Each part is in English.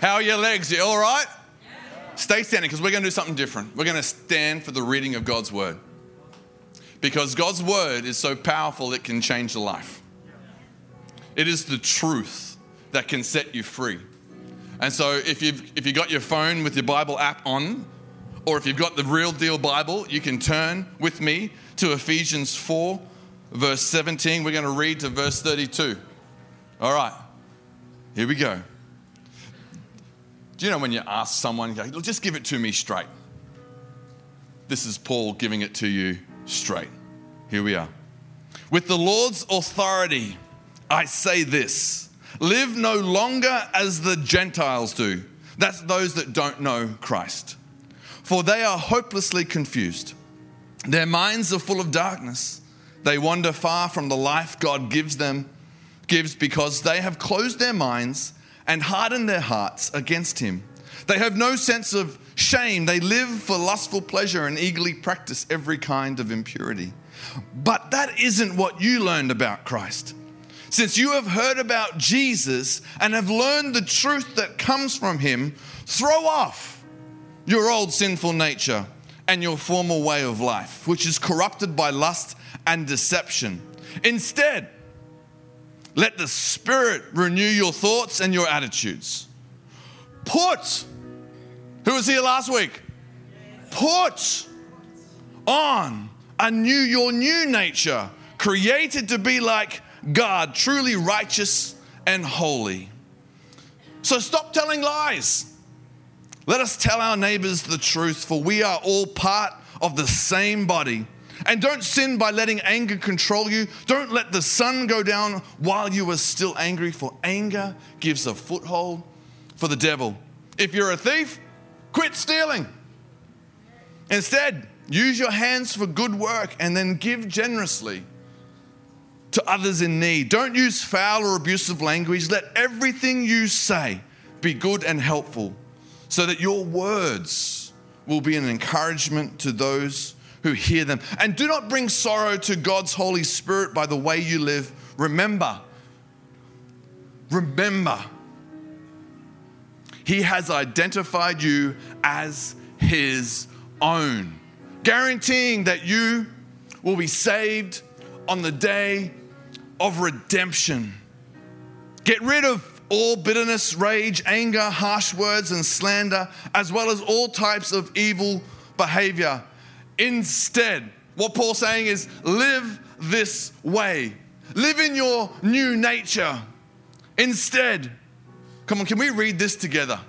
How are your legs? You all right? Stay standing because we're going to do something different. We're going to stand for the reading of God's word. Because God's word is so powerful, it can change the life. It is the truth that can set you free. And so, if you've, if you've got your phone with your Bible app on, or if you've got the real deal Bible, you can turn with me to Ephesians 4, verse 17. We're going to read to verse 32. All right, here we go. Do you know when you ask someone, you go, just give it to me straight? This is Paul giving it to you straight. Here we are. With the Lord's authority, I say this live no longer as the Gentiles do. That's those that don't know Christ. For they are hopelessly confused. Their minds are full of darkness. They wander far from the life God gives them, gives because they have closed their minds and harden their hearts against Him. They have no sense of shame. They live for lustful pleasure and eagerly practice every kind of impurity. But that isn't what you learned about Christ. Since you have heard about Jesus and have learned the truth that comes from Him, throw off your old sinful nature and your former way of life, which is corrupted by lust and deception. Instead, let the Spirit renew your thoughts and your attitudes. Put, who was here last week? Put on a new, your new nature, created to be like God, truly righteous and holy. So stop telling lies. Let us tell our neighbors the truth, for we are all part of the same body. And don't sin by letting anger control you. Don't let the sun go down while you are still angry, for anger gives a foothold for the devil. If you're a thief, quit stealing. Instead, use your hands for good work and then give generously to others in need. Don't use foul or abusive language. Let everything you say be good and helpful so that your words will be an encouragement to those who hear them. And do not bring sorrow to God's Holy Spirit by the way you live. Remember, remember, He has identified you as His own, guaranteeing that you will be saved on the day of redemption. Get rid of all bitterness, rage, anger, harsh words, and slander, as well as all types of evil behavior. Instead, what Paul's saying is live this way, live in your new nature. Instead, come on, can we read this together?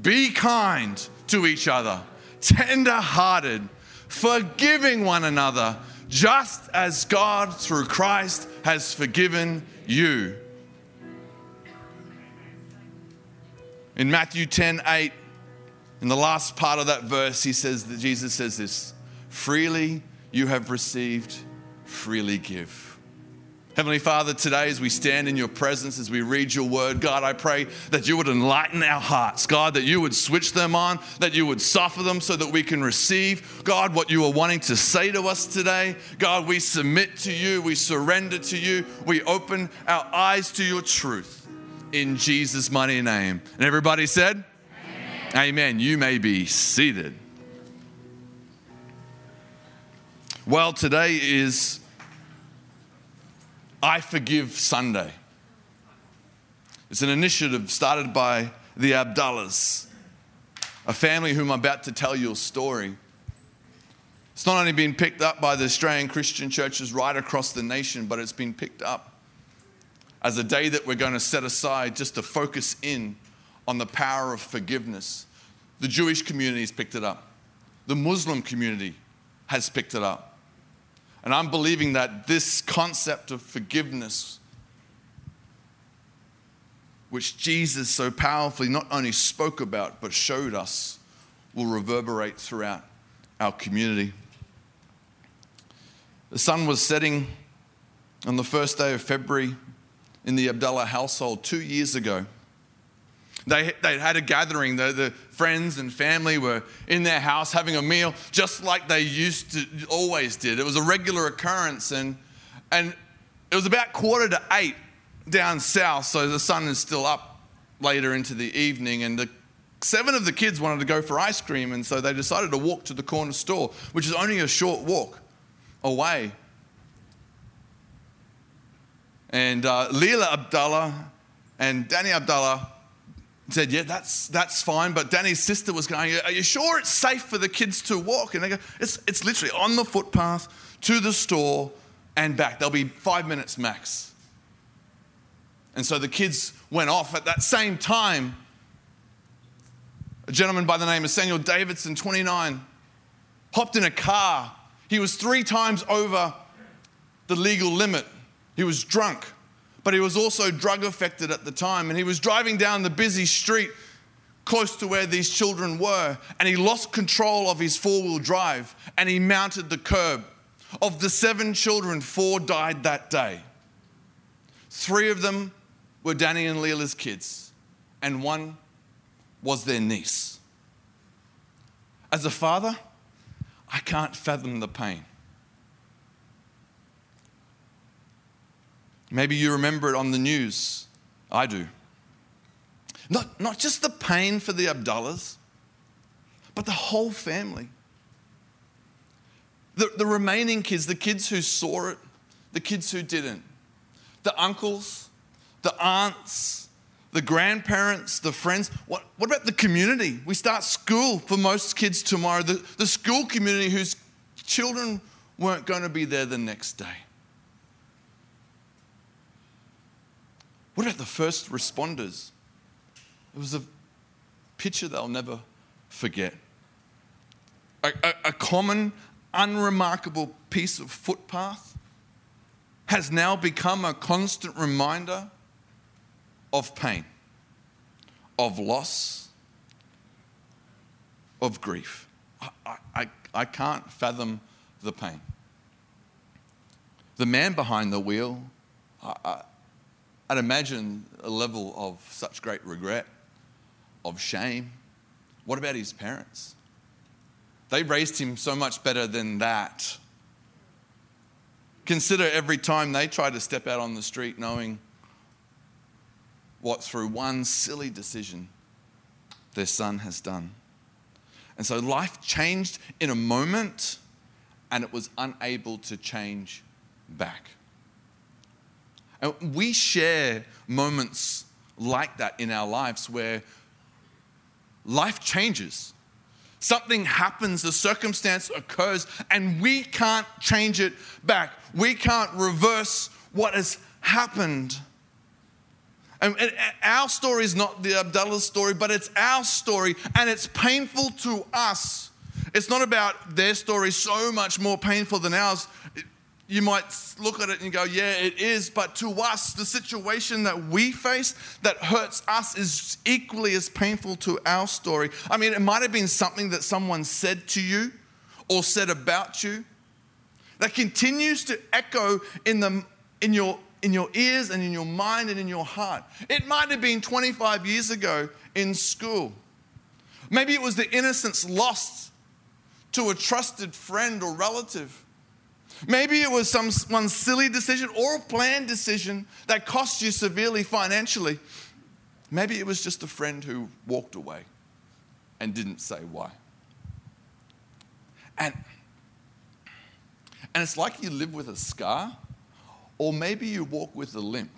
Be kind to each other, tender hearted, forgiving one another, just as God through Christ has forgiven you. In Matthew 10 8, in the last part of that verse, he says that Jesus says this freely you have received, freely give. Heavenly Father, today as we stand in your presence, as we read your word, God, I pray that you would enlighten our hearts. God, that you would switch them on, that you would suffer them so that we can receive, God, what you are wanting to say to us today. God, we submit to you, we surrender to you, we open our eyes to your truth in Jesus' mighty name. And everybody said, Amen. Amen. You may be seated. Well, today is I Forgive Sunday. It's an initiative started by the Abdallahs, a family whom I'm about to tell you a story. It's not only been picked up by the Australian Christian churches right across the nation, but it's been picked up as a day that we're going to set aside just to focus in on the power of forgiveness. The Jewish community has picked it up, the Muslim community has picked it up. And I'm believing that this concept of forgiveness, which Jesus so powerfully not only spoke about but showed us, will reverberate throughout our community. The sun was setting on the first day of February in the Abdallah household two years ago. They, they had a gathering. The, the friends and family were in their house having a meal, just like they used to always did. It was a regular occurrence, and, and it was about quarter to eight down south, so the sun is still up later into the evening, and the seven of the kids wanted to go for ice cream, and so they decided to walk to the corner store, which is only a short walk away. And uh, Leila Abdallah and Danny Abdallah said, Yeah, that's, that's fine. But Danny's sister was going, Are you sure it's safe for the kids to walk? And they go, It's, it's literally on the footpath to the store and back. There'll be five minutes max. And so the kids went off at that same time. A gentleman by the name of Samuel Davidson, 29, hopped in a car. He was three times over the legal limit. He was drunk, but he was also drug affected at the time. And he was driving down the busy street close to where these children were. And he lost control of his four wheel drive and he mounted the curb. Of the seven children, four died that day. Three of them were Danny and Leila's kids, and one was their niece. As a father, I can't fathom the pain. Maybe you remember it on the news. I do. Not, not just the pain for the Abdallahs, but the whole family. The, the remaining kids, the kids who saw it, the kids who didn't, the uncles, the aunts, the grandparents, the friends. What, what about the community? We start school for most kids tomorrow. The, the school community whose children weren't going to be there the next day. What about the first responders? It was a picture they'll never forget. A, a, a common, unremarkable piece of footpath has now become a constant reminder of pain, of loss, of grief. I, I, I can't fathom the pain. The man behind the wheel, I, I'd imagine a level of such great regret, of shame. What about his parents? They raised him so much better than that. Consider every time they try to step out on the street knowing what, through one silly decision, their son has done. And so life changed in a moment and it was unable to change back. And we share moments like that in our lives where life changes. Something happens, a circumstance occurs, and we can't change it back. We can't reverse what has happened. And, our story is not the Abdallah's story, but it's our story, and it's painful to us. It's not about their story so much more painful than ours you might look at it and go, yeah, it is. But to us, the situation that we face that hurts us is equally as painful to our story. I mean, it might have been something that someone said to you or said about you that continues to echo in, the, in, your, in your ears and in your mind and in your heart. It might have been 25 years ago in school. Maybe it was the innocence lost to a trusted friend or relative. Maybe it was some one silly decision or a planned decision that cost you severely financially. Maybe it was just a friend who walked away and didn't say why. And, and it's like you live with a scar, or maybe you walk with a limp.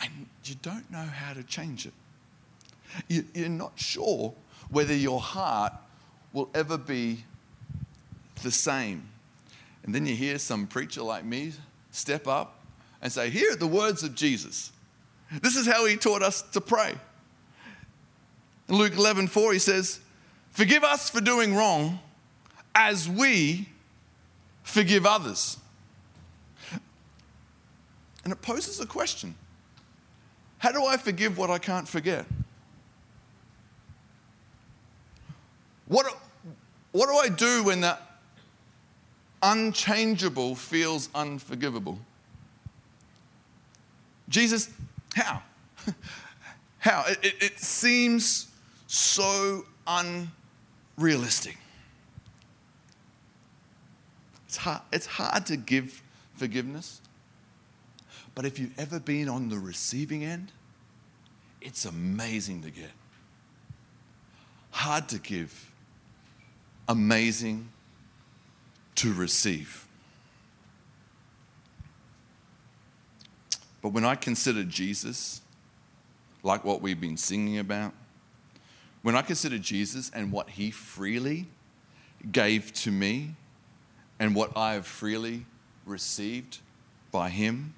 And you don't know how to change it. You're not sure whether your heart will ever be the same. And then you hear some preacher like me step up and say, Here are the words of Jesus. This is how he taught us to pray. In Luke 11 4, he says, Forgive us for doing wrong as we forgive others. And it poses a question How do I forgive what I can't forget? What, what do I do when the unchangeable feels unforgivable. Jesus, how? how? It, it, it, seems so unrealistic. It's hard, it's hard to give forgiveness. But if you've ever been on the receiving end, it's amazing to get. Hard to give, amazing to receive. But when I consider Jesus, like what we've been singing about, when I consider Jesus and what he freely gave to me and what I have freely received by him,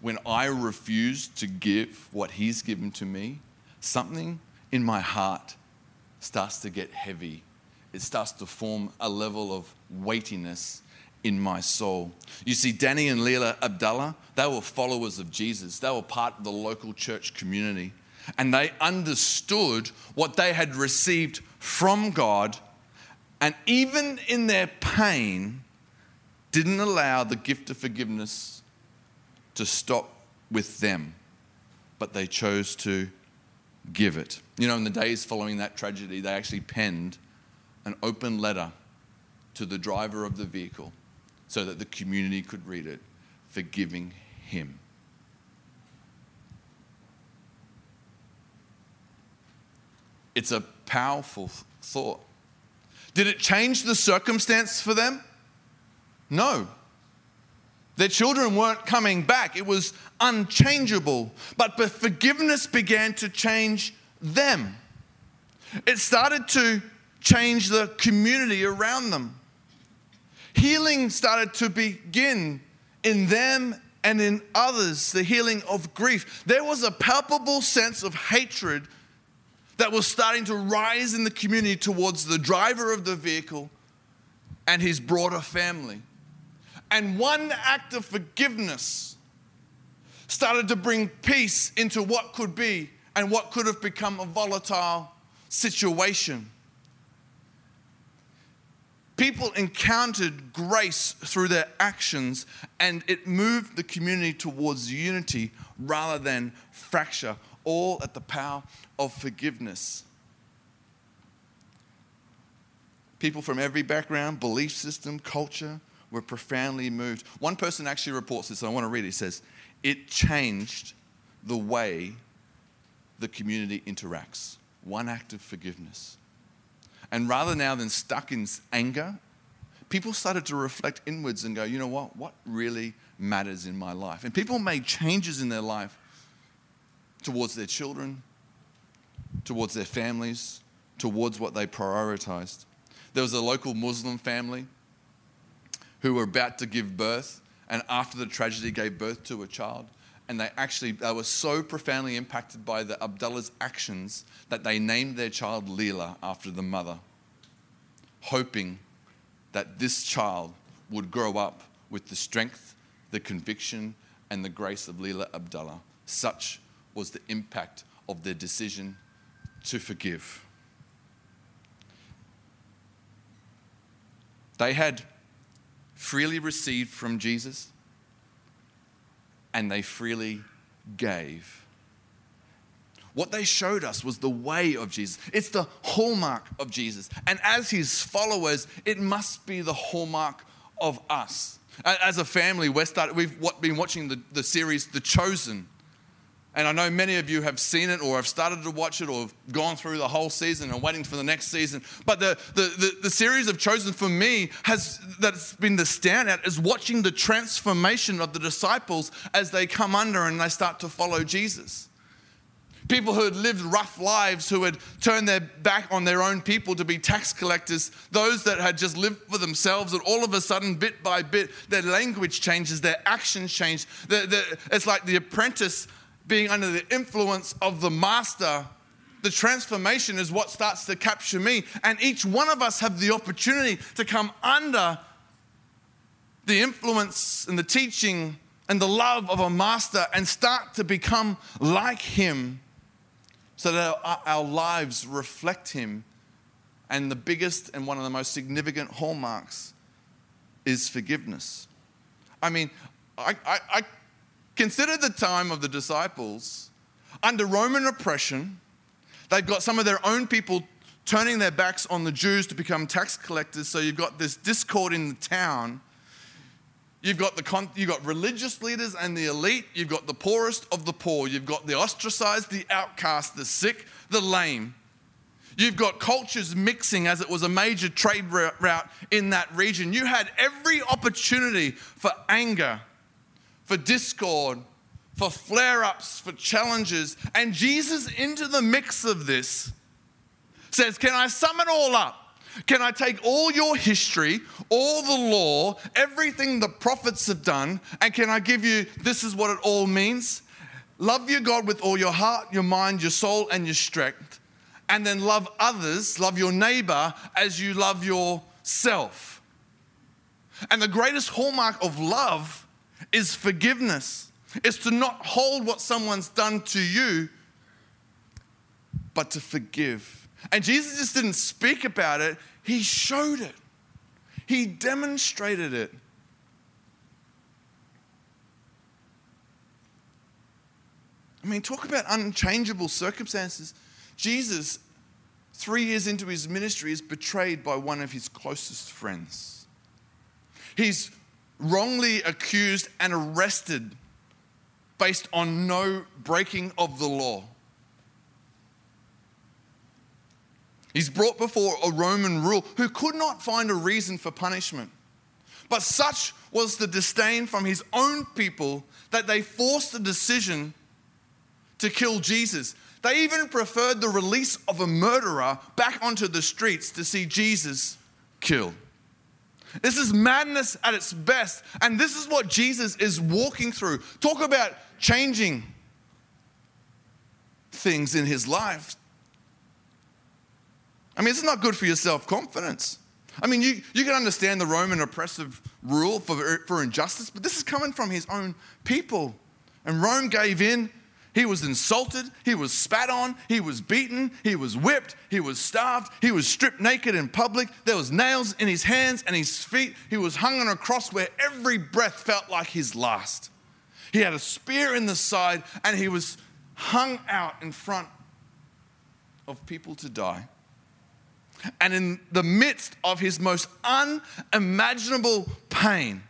when I refuse to give what he's given to me, something in my heart starts to get heavy. It starts to form a level of weightiness in my soul. You see, Danny and Leila Abdallah, they were followers of Jesus. They were part of the local church community. And they understood what they had received from God. And even in their pain, didn't allow the gift of forgiveness to stop with them, but they chose to give it. You know, in the days following that tragedy, they actually penned an open letter to the driver of the vehicle so that the community could read it, forgiving him. It's a powerful thought. Did it change the circumstance for them? No. Their children weren't coming back. It was unchangeable. But forgiveness began to change them. It started to change the community around them. Healing started to begin in them and in others, the healing of grief. There was a palpable sense of hatred that was starting to rise in the community towards the driver of the vehicle and his broader family. And one act of forgiveness started to bring peace into what could be and what could have become a volatile situation. People encountered grace through their actions, and it moved the community towards unity rather than fracture, all at the power of forgiveness. People from every background, belief system, culture were profoundly moved. One person actually reports this, I want to read it. He says, It changed the way the community interacts. One act of forgiveness. And rather now than stuck in anger, people started to reflect inwards and go, you know what? What really matters in my life? And people made changes in their life towards their children, towards their families, towards what they prioritized. There was a local Muslim family who were about to give birth, and after the tragedy, gave birth to a child and they actually they were so profoundly impacted by the Abdallah's actions that they named their child Leila after the mother, hoping that this child would grow up with the strength, the conviction, and the grace of Leila Abdallah. Such was the impact of their decision to forgive. They had freely received from Jesus and they freely gave. What they showed us was the way of Jesus. It's the hallmark of Jesus. And as his followers, it must be the hallmark of us. As a family, we're started, we've been watching the, the series The Chosen. And I know many of you have seen it or have started to watch it or have gone through the whole season and waiting for the next season. But the, the, the, the, series of Chosen for me has that's been the standout is watching the transformation of the disciples as they come under and they start to follow Jesus. People who had lived rough lives, who had turned their back on their own people to be tax collectors, those that had just lived for themselves, and all of a sudden, bit by bit, their language changes, their actions change. The, the, it's like the apprentice being under the influence of the master, the transformation is what starts to capture me. And each one of us have the opportunity to come under the influence and the teaching and the love of a master and start to become like him so that our, lives reflect him. And the biggest and one of the most significant hallmarks is forgiveness. I mean, I, I Consider the time of the disciples under Roman oppression. They've got some of their own people turning their backs on the Jews to become tax collectors. So you've got this discord in the town. You've got, the con- you've got religious leaders and the elite. You've got the poorest of the poor. You've got the ostracized, the outcast, the sick, the lame. You've got cultures mixing as it was a major trade route in that region. You had every opportunity for anger, for discord, for flare ups, for challenges. And Jesus, into the mix of this, says, Can I sum it all up? Can I take all your history, all the law, everything the prophets have done, and can I give you this is what it all means? Love your God with all your heart, your mind, your soul, and your strength. And then love others, love your neighbor as you love yourself. And the greatest hallmark of love is forgiveness. It's to not hold what someone's done to you, but to forgive. And Jesus just didn't speak about it, he showed it, he demonstrated it. I mean, talk about unchangeable circumstances. Jesus, three years into his ministry, is betrayed by one of his closest friends. He's wrongly accused and arrested based on no breaking of the law. He's brought before a Roman rule who could not find a reason for punishment. But such was the disdain from his own people that they forced the decision to kill Jesus. They even preferred the release of a murderer back onto the streets to see Jesus killed. This is madness at its best. And this is what Jesus is walking through. Talk about changing things in his life. I mean, it's not good for your self confidence. I mean, you, you can understand the Roman oppressive rule for, for injustice, but this is coming from his own people. And Rome gave in. He was insulted. He was spat on. He was beaten. He was whipped. He was starved. He was stripped naked in public. There was nails in his hands and his feet. He was hung on a cross where every breath felt like his last. He had a spear in the side and he was hung out in front of people to die. And in the midst of his most unimaginable pain,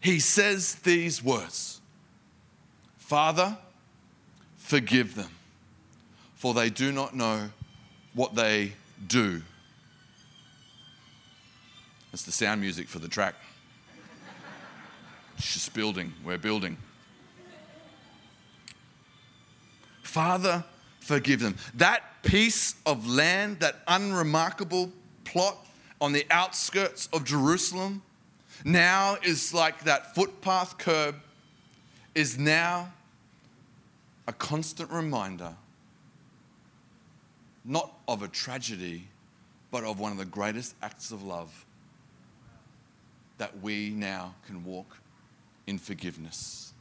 he says these words Father, forgive them, for they do not know what they do. It's the sound music for the track. It's just building, we're building. Father, forgive them. That piece of land, that unremarkable plot on the outskirts of Jerusalem, now is like that footpath curb, is now a constant reminder not of a tragedy, but of one of the greatest acts of love that we now can walk in forgiveness.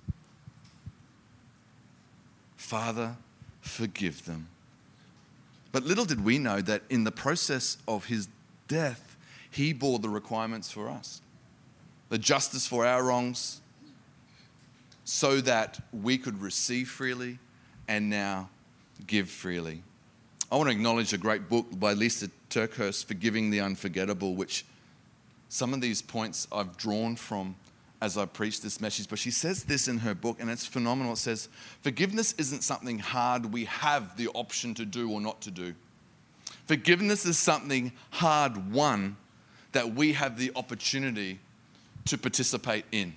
Father, forgive them but little did we know that in the process of his death, he bore the requirements for us the justice for our wrongs, so that we could receive freely and now give freely. I want to acknowledge a great book by Lisa TerKeurst, Forgiving the Unforgettable, which some of these points I've drawn from as I preach this message, but she says this in her book, and it's phenomenal. It says, Forgiveness isn't something hard we have the option to do or not to do. Forgiveness is something hard won that we have the opportunity to participate in.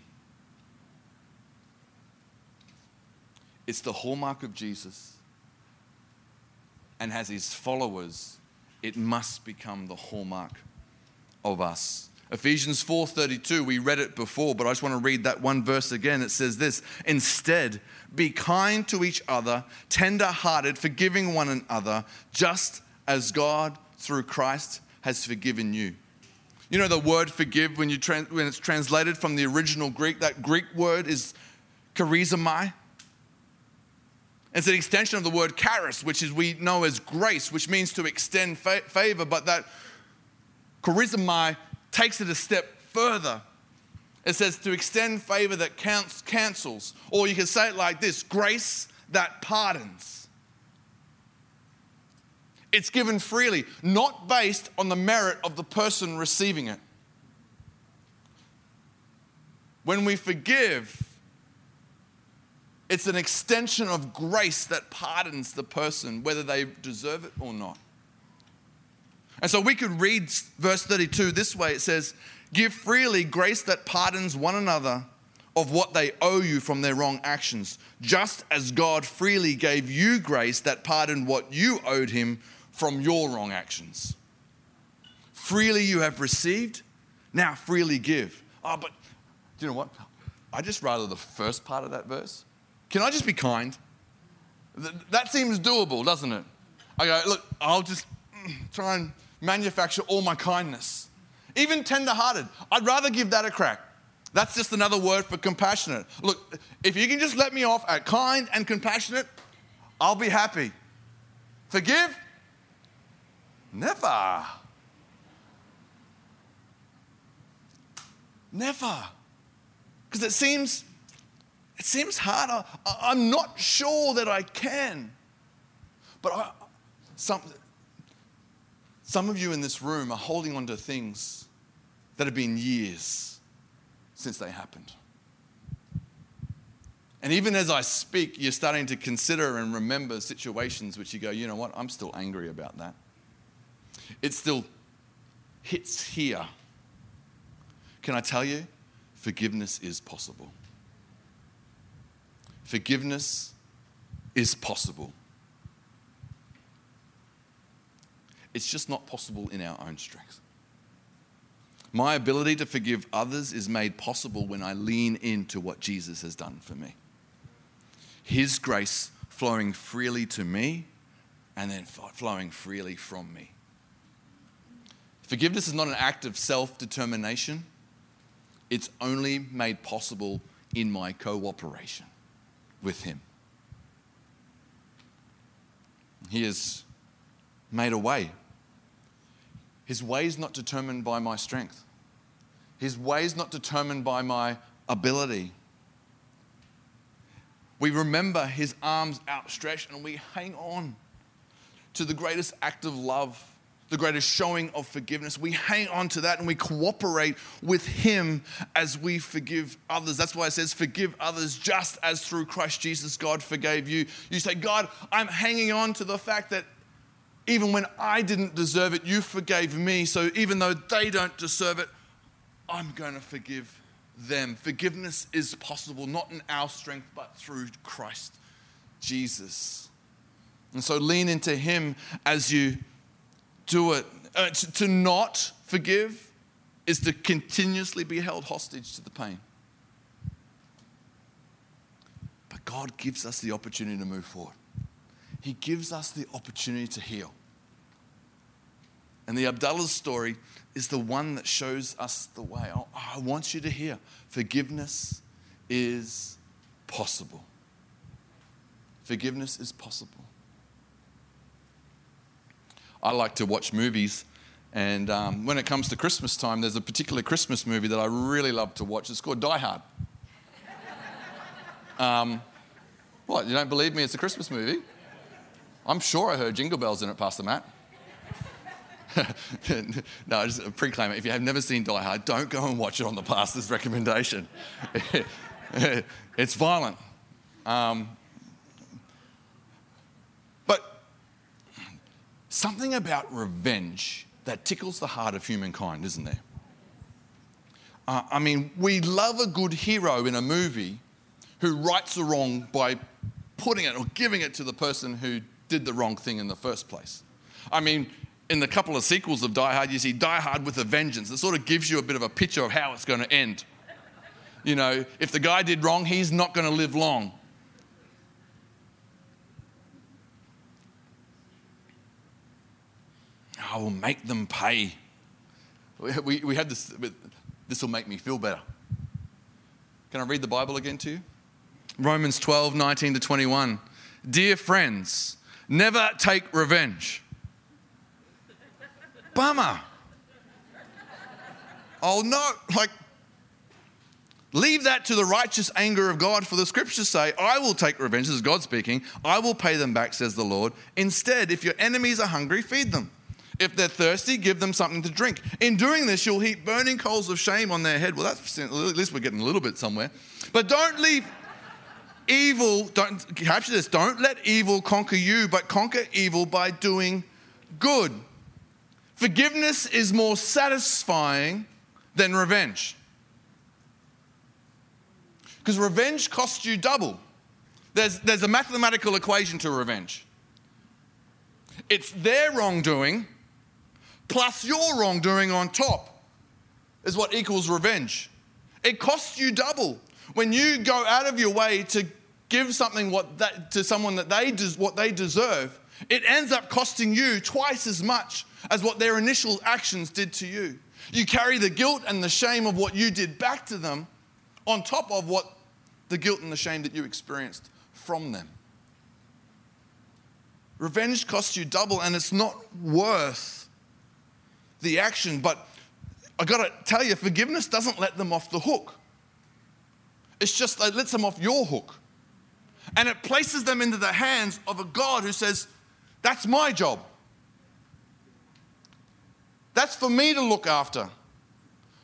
It's the hallmark of Jesus. And as his followers, it must become the hallmark of us. Ephesians 4:32, we read it before, but I just want to read that one verse again. It says this, instead, be kind to each other, tender-hearted, forgiving one another, just as God through Christ has forgiven you. You know the word forgive when you when it's translated from the original Greek, that Greek word is charizomai. It's an extension of the word charis, which is we know as grace, which means to extend fa- favor, but that charizomai takes it a step further. It says to extend favor that counts, cancels. Or you can say it like this grace that pardons. It's given freely, not based on the merit of the person receiving it. When we forgive, it's an extension of grace that pardons the person, whether they deserve it or not. And so we could read verse 32 this way it says, Give freely grace that pardons one another of what they owe you from their wrong actions, just as God freely gave you grace that pardoned what you owed him from your wrong actions. Freely you have received, now freely give. Oh, but do you know what? I just rather the first part of that verse. Can I just be kind? That seems doable, doesn't it? I go, look, I'll just try and manufacture all my kindness. Even tender hearted. I'd rather give that a crack. That's just another word for compassionate. Look, if you can just let me off at kind and compassionate, I'll be happy. Forgive? Never. Never. Because it seems it seems harder. I'm not sure that I can. But I, some, some of you in this room are holding on to things that have been years since they happened. And even as I speak, you're starting to consider and remember situations which you go, you know what, I'm still angry about that. It still hits here. Can I tell you? Forgiveness is possible. Forgiveness is possible. It's just not possible in our own strength. My ability to forgive others is made possible when I lean into what Jesus has done for me. His grace flowing freely to me and then flowing freely from me. Forgiveness is not an act of self determination, it's only made possible in my cooperation with Him. He has made a way. His way is not determined by my strength. His way is not determined by my ability. We remember his arms outstretched and we hang on to the greatest act of love the greatest showing of forgiveness. We hang on to that and we cooperate with Him as we forgive others. That's why it says, Forgive others just as through Christ Jesus God forgave you. You say, God, I'm hanging on to the fact that even when I didn't deserve it, you forgave me. So even though they don't deserve it, I'm going to forgive them. Forgiveness is possible, not in our strength, but through Christ Jesus. And so lean into Him as you do it. Uh, to, to not forgive is to continuously be held hostage to the pain. But God gives us the opportunity to move forward. He gives us the opportunity to heal. And the Abdallah's story is the one that shows us the way. I want you to hear forgiveness is possible. Forgiveness is possible. I like to watch movies. And um, when it comes to Christmas time, there's a particular Christmas movie that I really love to watch. It's called Die Hard. Um, what, you don't believe me? It's a Christmas movie? I'm sure I heard Jingle Bells in it, Pastor Matt. no, just a pre-claim it. If you have never seen Die Hard, don't go and watch it on the pastor's recommendation. it's violent. Um, something about revenge that tickles the heart of humankind, isn't there? Uh, I mean, we love a good hero in a movie who rights a wrong by putting it or giving it to the person who did the wrong thing in the first place. I mean, in the couple of sequels of Die Hard, you see Die Hard with a Vengeance. It sort of gives you a bit of a picture of how it's going to end. You know, if the guy did wrong, he's not going to live long. I will make them pay. We, we had this, this will make me feel better. Can I read the Bible again to you? Romans 12, 19 to 21. Dear friends, never take revenge. Bummer. Oh no, like, leave that to the righteous anger of God, for the scriptures say, I will take revenge, this is God speaking, I will pay them back, says the Lord. Instead, if your enemies are hungry, feed them. If they're thirsty, give them something to drink. In doing this, you'll heap burning coals of shame on their head. Well, that's at least we're getting a little bit somewhere. But don't leave evil, don't capture this, don't let evil conquer you, but conquer evil by doing good. Forgiveness is more satisfying than revenge. Because revenge costs you double. There's, there's a mathematical equation to revenge. It's their wrongdoing plus your wrongdoing on top is what equals revenge. It costs you double. When you go out of your way to give something what that, to someone that they des, what they deserve, it ends up costing you twice as much as what their initial actions did to you. You carry the guilt and the shame of what you did back to them on top of what the guilt and the shame that you experienced from them. Revenge costs you double and it's not worth the action. But I gotta tell you, forgiveness doesn't let them off the hook. It's just it lets them off your hook. And it places them into the hands of a God who says, That's my job. That's for me to look after.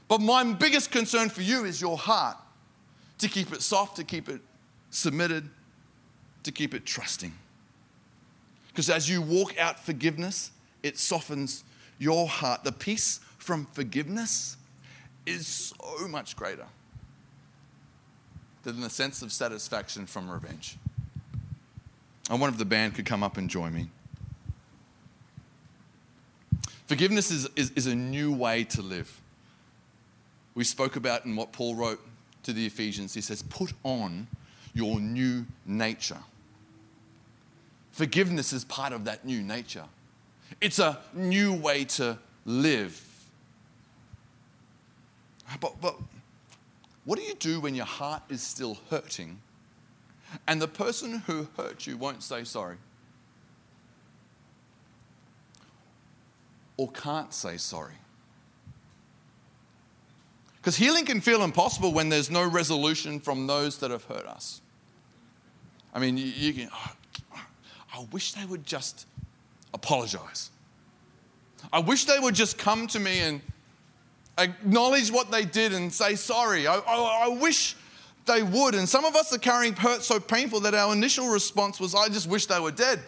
But my biggest concern for you is your heart to keep it soft, to keep it submitted, to keep it trusting. Because as you walk out forgiveness, it softens your heart. The peace from forgiveness is so much greater than the sense of satisfaction from revenge. I wonder if the band could come up and join me. Forgiveness is, is, is, a new way to live. We spoke about in what Paul wrote to the Ephesians. He says, Put on your new nature. Forgiveness is part of that new nature. It's a new way to live. Ah, but, but what do you do when your heart is still hurting and the person who hurt you won't say sorry? Or can't say sorry? Because healing can feel impossible when there's no resolution from those that have hurt us. I mean, you, you can, oh, I wish they would just apologize. I wish they would just come to me and acknowledge what they did and say sorry. I, I, I, wish they would. And some of us are carrying hurt so painful that our initial response was, I just wish they were dead.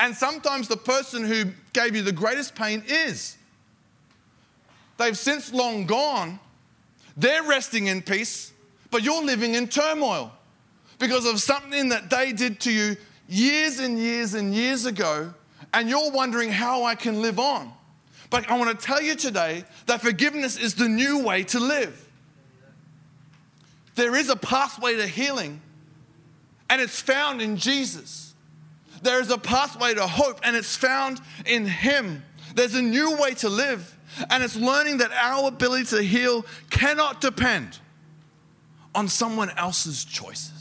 And sometimes the person who gave you the greatest pain is. They've since long gone. They're resting in peace, but you're living in turmoil because of something that they did to you years and years and years ago and you're wondering how I can live on. But I want to tell you today that forgiveness is the new way to live. There is a pathway to healing, and it's found in Jesus. There is a pathway to hope, and it's found in Him. There's a new way to live, and it's learning that our ability to heal cannot depend on someone else's choices.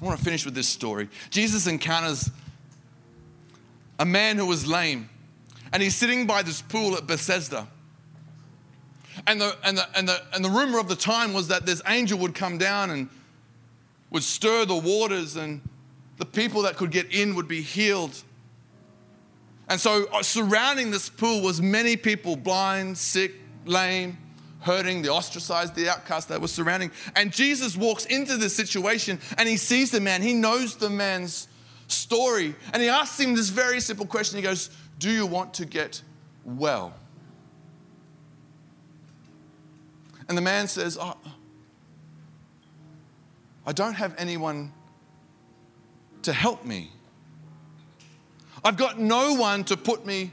I want to finish with this story. Jesus encounters a man who was lame, and he's sitting by this pool at Bethesda. And the, and, the, and, the, and the rumor of the time was that this angel would come down and would stir the waters, and the people that could get in would be healed. And so, uh, surrounding this pool was many people blind, sick, lame, hurting, the ostracized, the outcast that was surrounding. And Jesus walks into this situation and he sees the man. He knows the man's story. And he asks him this very simple question. He goes, Do you want to get well? And the man says, oh, I don't have anyone to help me. I've got no one to put me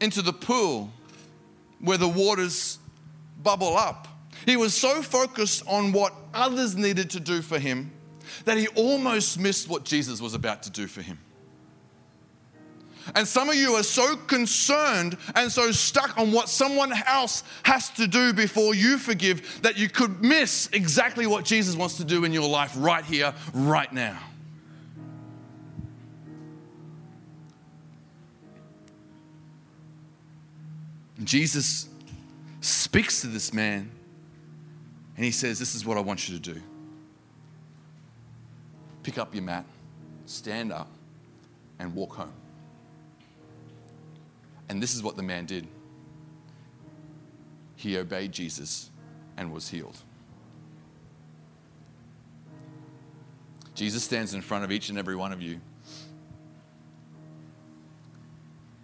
into the pool where the waters bubble up. He was so focused on what others needed to do for him that he almost missed what Jesus was about to do for him. And some of you are so concerned and so stuck on what someone else has to do before you forgive that you could miss exactly what Jesus wants to do in your life right here, right now. Jesus speaks to this man and he says, This is what I want you to do. Pick up your mat, stand up, and walk home. And this is what the man did he obeyed Jesus and was healed. Jesus stands in front of each and every one of you.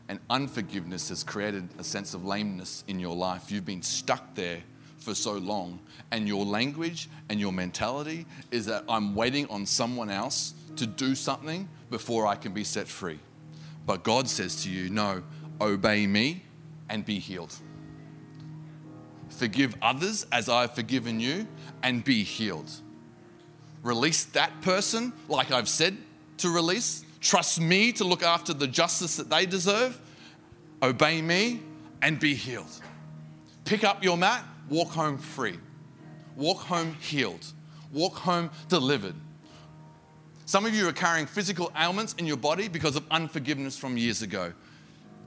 And unforgiveness has created a sense of lameness in your life. You've been stuck there for so long, and your language and your mentality is that I'm waiting on someone else to do something before I can be set free. But God says to you, No, obey me and be healed. Forgive others as I've forgiven you and be healed. Release that person like I've said to release. Trust me to look after the justice that they deserve. Obey me and be healed. Pick up your mat, walk home free. Walk home healed. Walk home delivered. Some of you are carrying physical ailments in your body because of unforgiveness from years ago.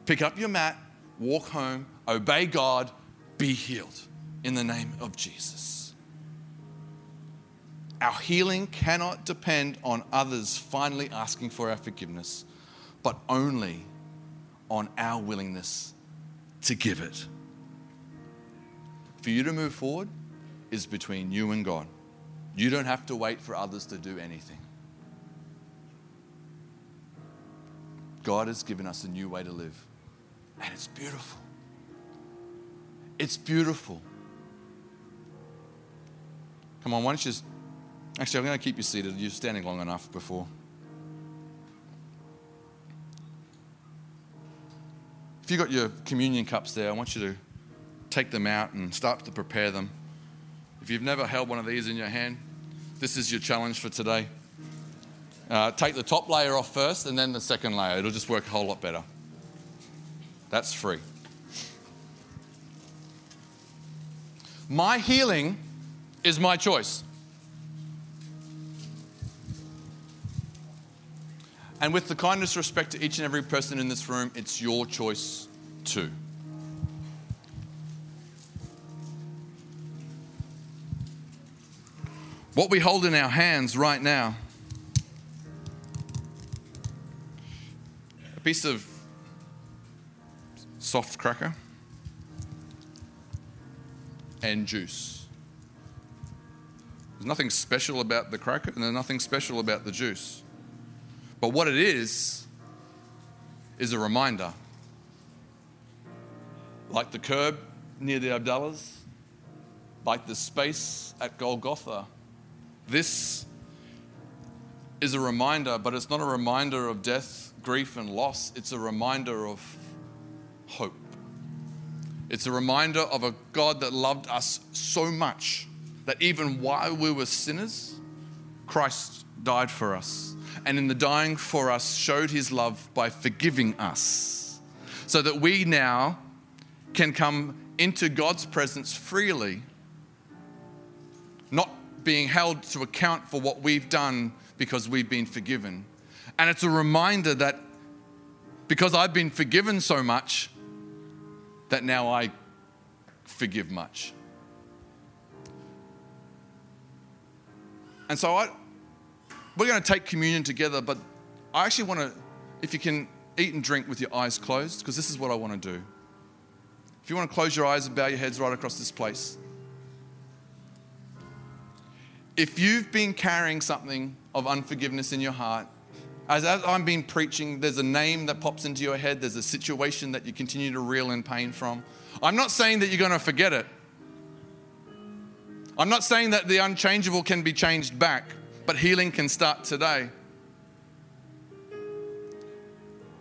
Pick up your mat, walk home, obey God, be healed in the name of Jesus. Our healing cannot depend on others finally asking for our forgiveness, but only on our willingness to give it. For you to move forward is between you and God. You don't have to wait for others to do anything. God has given us a new way to live, and it's beautiful. It's beautiful. Come on, why don't you just. Actually, I'm going to keep you seated. You're standing long enough before. If you've got your communion cups there, I want you to take them out and start to prepare them. If you've never held one of these in your hand, this is your challenge for today. Uh, take the top layer off first and then the second layer. It'll just work a whole lot better. That's free. My healing is my choice. And with the kindest respect to each and every person in this room, it's your choice too. What we hold in our hands right now a piece of soft cracker and juice. There's nothing special about the cracker and there's nothing special about the juice. But what it is, is a reminder. Like the curb near the Abdallahs, like the space at Golgotha. This is a reminder, but it's not a reminder of death, grief, and loss. It's a reminder of hope. It's a reminder of a God that loved us so much that even while we were sinners, Christ died for us. And in the dying for us, showed his love by forgiving us. So that we now can come into God's presence freely, not being held to account for what we've done because we've been forgiven. And it's a reminder that because I've been forgiven so much, that now I forgive much. And so I, we're going to take communion together, but I actually want to, if you can eat and drink with your eyes closed, because this is what I want to do. If you want to close your eyes and bow your heads right across this place. If you've been carrying something of unforgiveness in your heart, as, I'm been preaching, there's a name that pops into your head, there's a situation that you continue to reel in pain from. I'm not saying that you're going to forget it. I'm not saying that the unchangeable can be changed back, but healing can start today.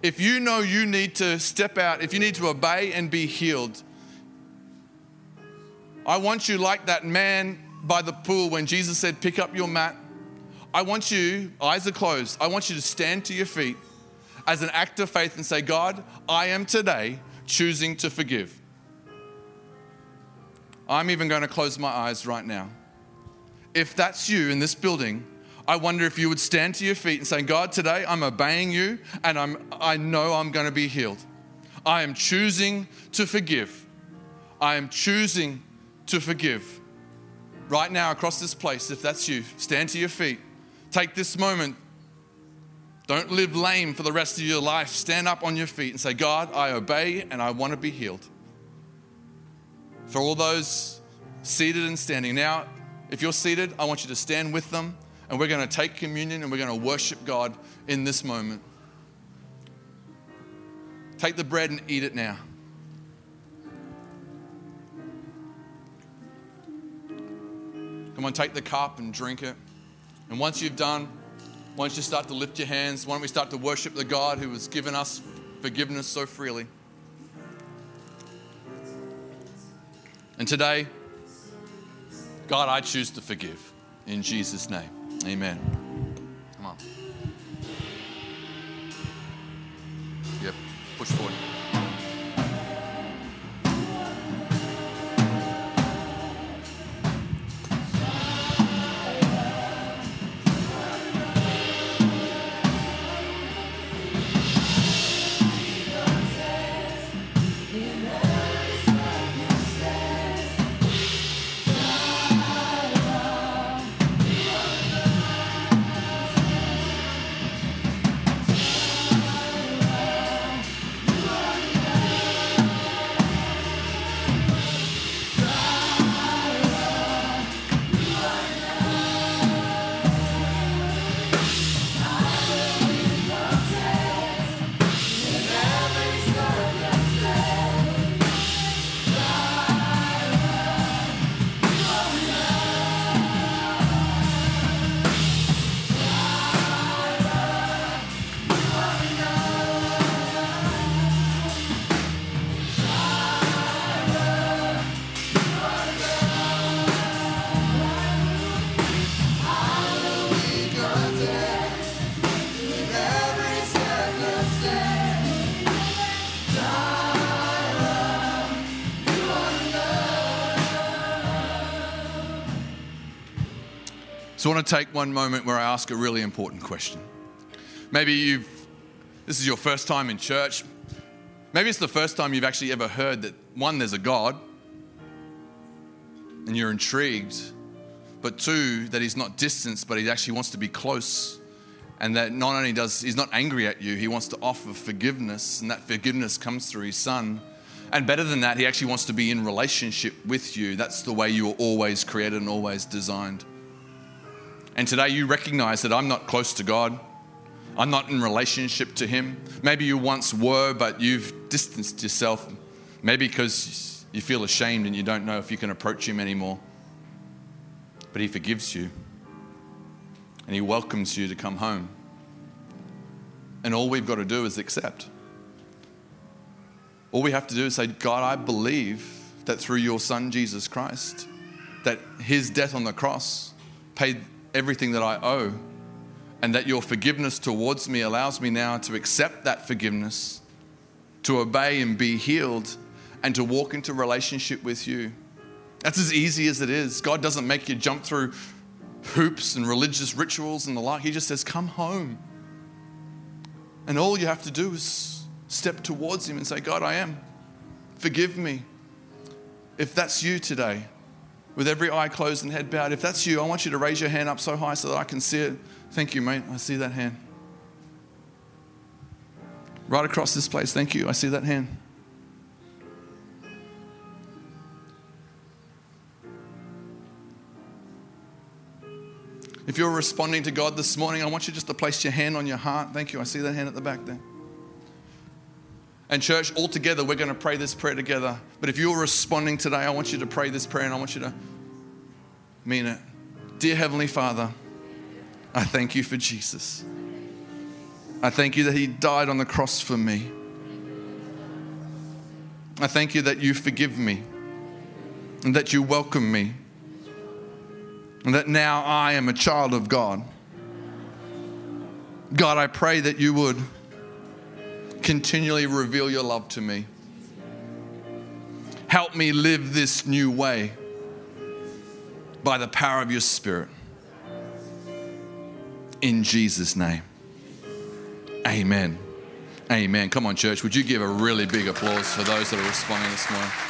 If you know you need to step out, if you need to obey and be healed, I want you like that man by the pool when Jesus said, Pick up your mat I want you, eyes are closed, I want you to stand to your feet as an act of faith and say, God, I am today choosing to forgive. I'm even going to close my eyes right now. If that's you in this building, I wonder if you would stand to your feet and say, God, today I'm obeying you and I'm, I know I'm going to be healed. I am choosing to forgive. I am choosing to forgive. Right now, across this place, if that's you, stand to your feet. Take this moment Don't live lame for the rest of your life. Stand up on your feet and say, God, I obey and I want to be healed. For all those seated and standing. Now, if you're seated, I want you to stand with them and we're going to take communion and we're going to worship God in this moment. Take the bread and eat it now. Come on, take the cup and drink it. And once you've done, why don't you start to lift your hands? Why don't we start to worship the God who has given us forgiveness so freely? And today, God, I choose to forgive. In Jesus' name, amen. Come on. Yep, push forward. Want to take one moment where I ask a really important question. Maybe you've, this is your first time in church. Maybe it's the first time you've actually ever heard that one, there's a God, and you're intrigued, but two, that He's not distant, but He actually wants to be close. And that not only does He's not angry at you, He wants to offer forgiveness, and that forgiveness comes through His Son. And better than that, He actually wants to be in relationship with you. That's the way you were always created and always designed. And today you recognize that I'm not close to God. I'm not in relationship to Him. Maybe you once were, but you've distanced yourself. Maybe because you feel ashamed and you don't know if you can approach Him anymore. But He forgives you and He welcomes you to come home. And all we've got to do is accept. All we have to do is say, God, I believe that through your Son, Jesus Christ, that His death on the cross paid everything that I owe, and that your forgiveness towards me allows me now to accept that forgiveness, to obey and be healed, and to walk into relationship with you. That's as easy as it is. God doesn't make you jump through hoops and religious rituals and the like. He just says, Come home. And all you have to do is step towards Him and say, God, I am. Forgive me. If that's you today, with every eye closed and head bowed. If that's you, I want you to raise your hand up so high so that I can see it. Thank you, mate. I see that hand. Right across this place. Thank you. I see that hand. If you're responding to God this morning, I want you just to place your hand on your heart. Thank you. I see that hand at the back there. And, church, all together, we're going to pray this prayer together. But if you're responding today, I want you to pray this prayer and I want you to mean it. Dear Heavenly Father, I thank you for Jesus. I thank you that He died on the cross for me. I thank you that you forgive me and that you welcome me and that now I am a child of God. God, I pray that you would continually reveal your love to me. Help me live this new way by the power of your Spirit. In Jesus' name. Amen. Amen. Come on, church. Would you give a really big applause for those that are responding this morning?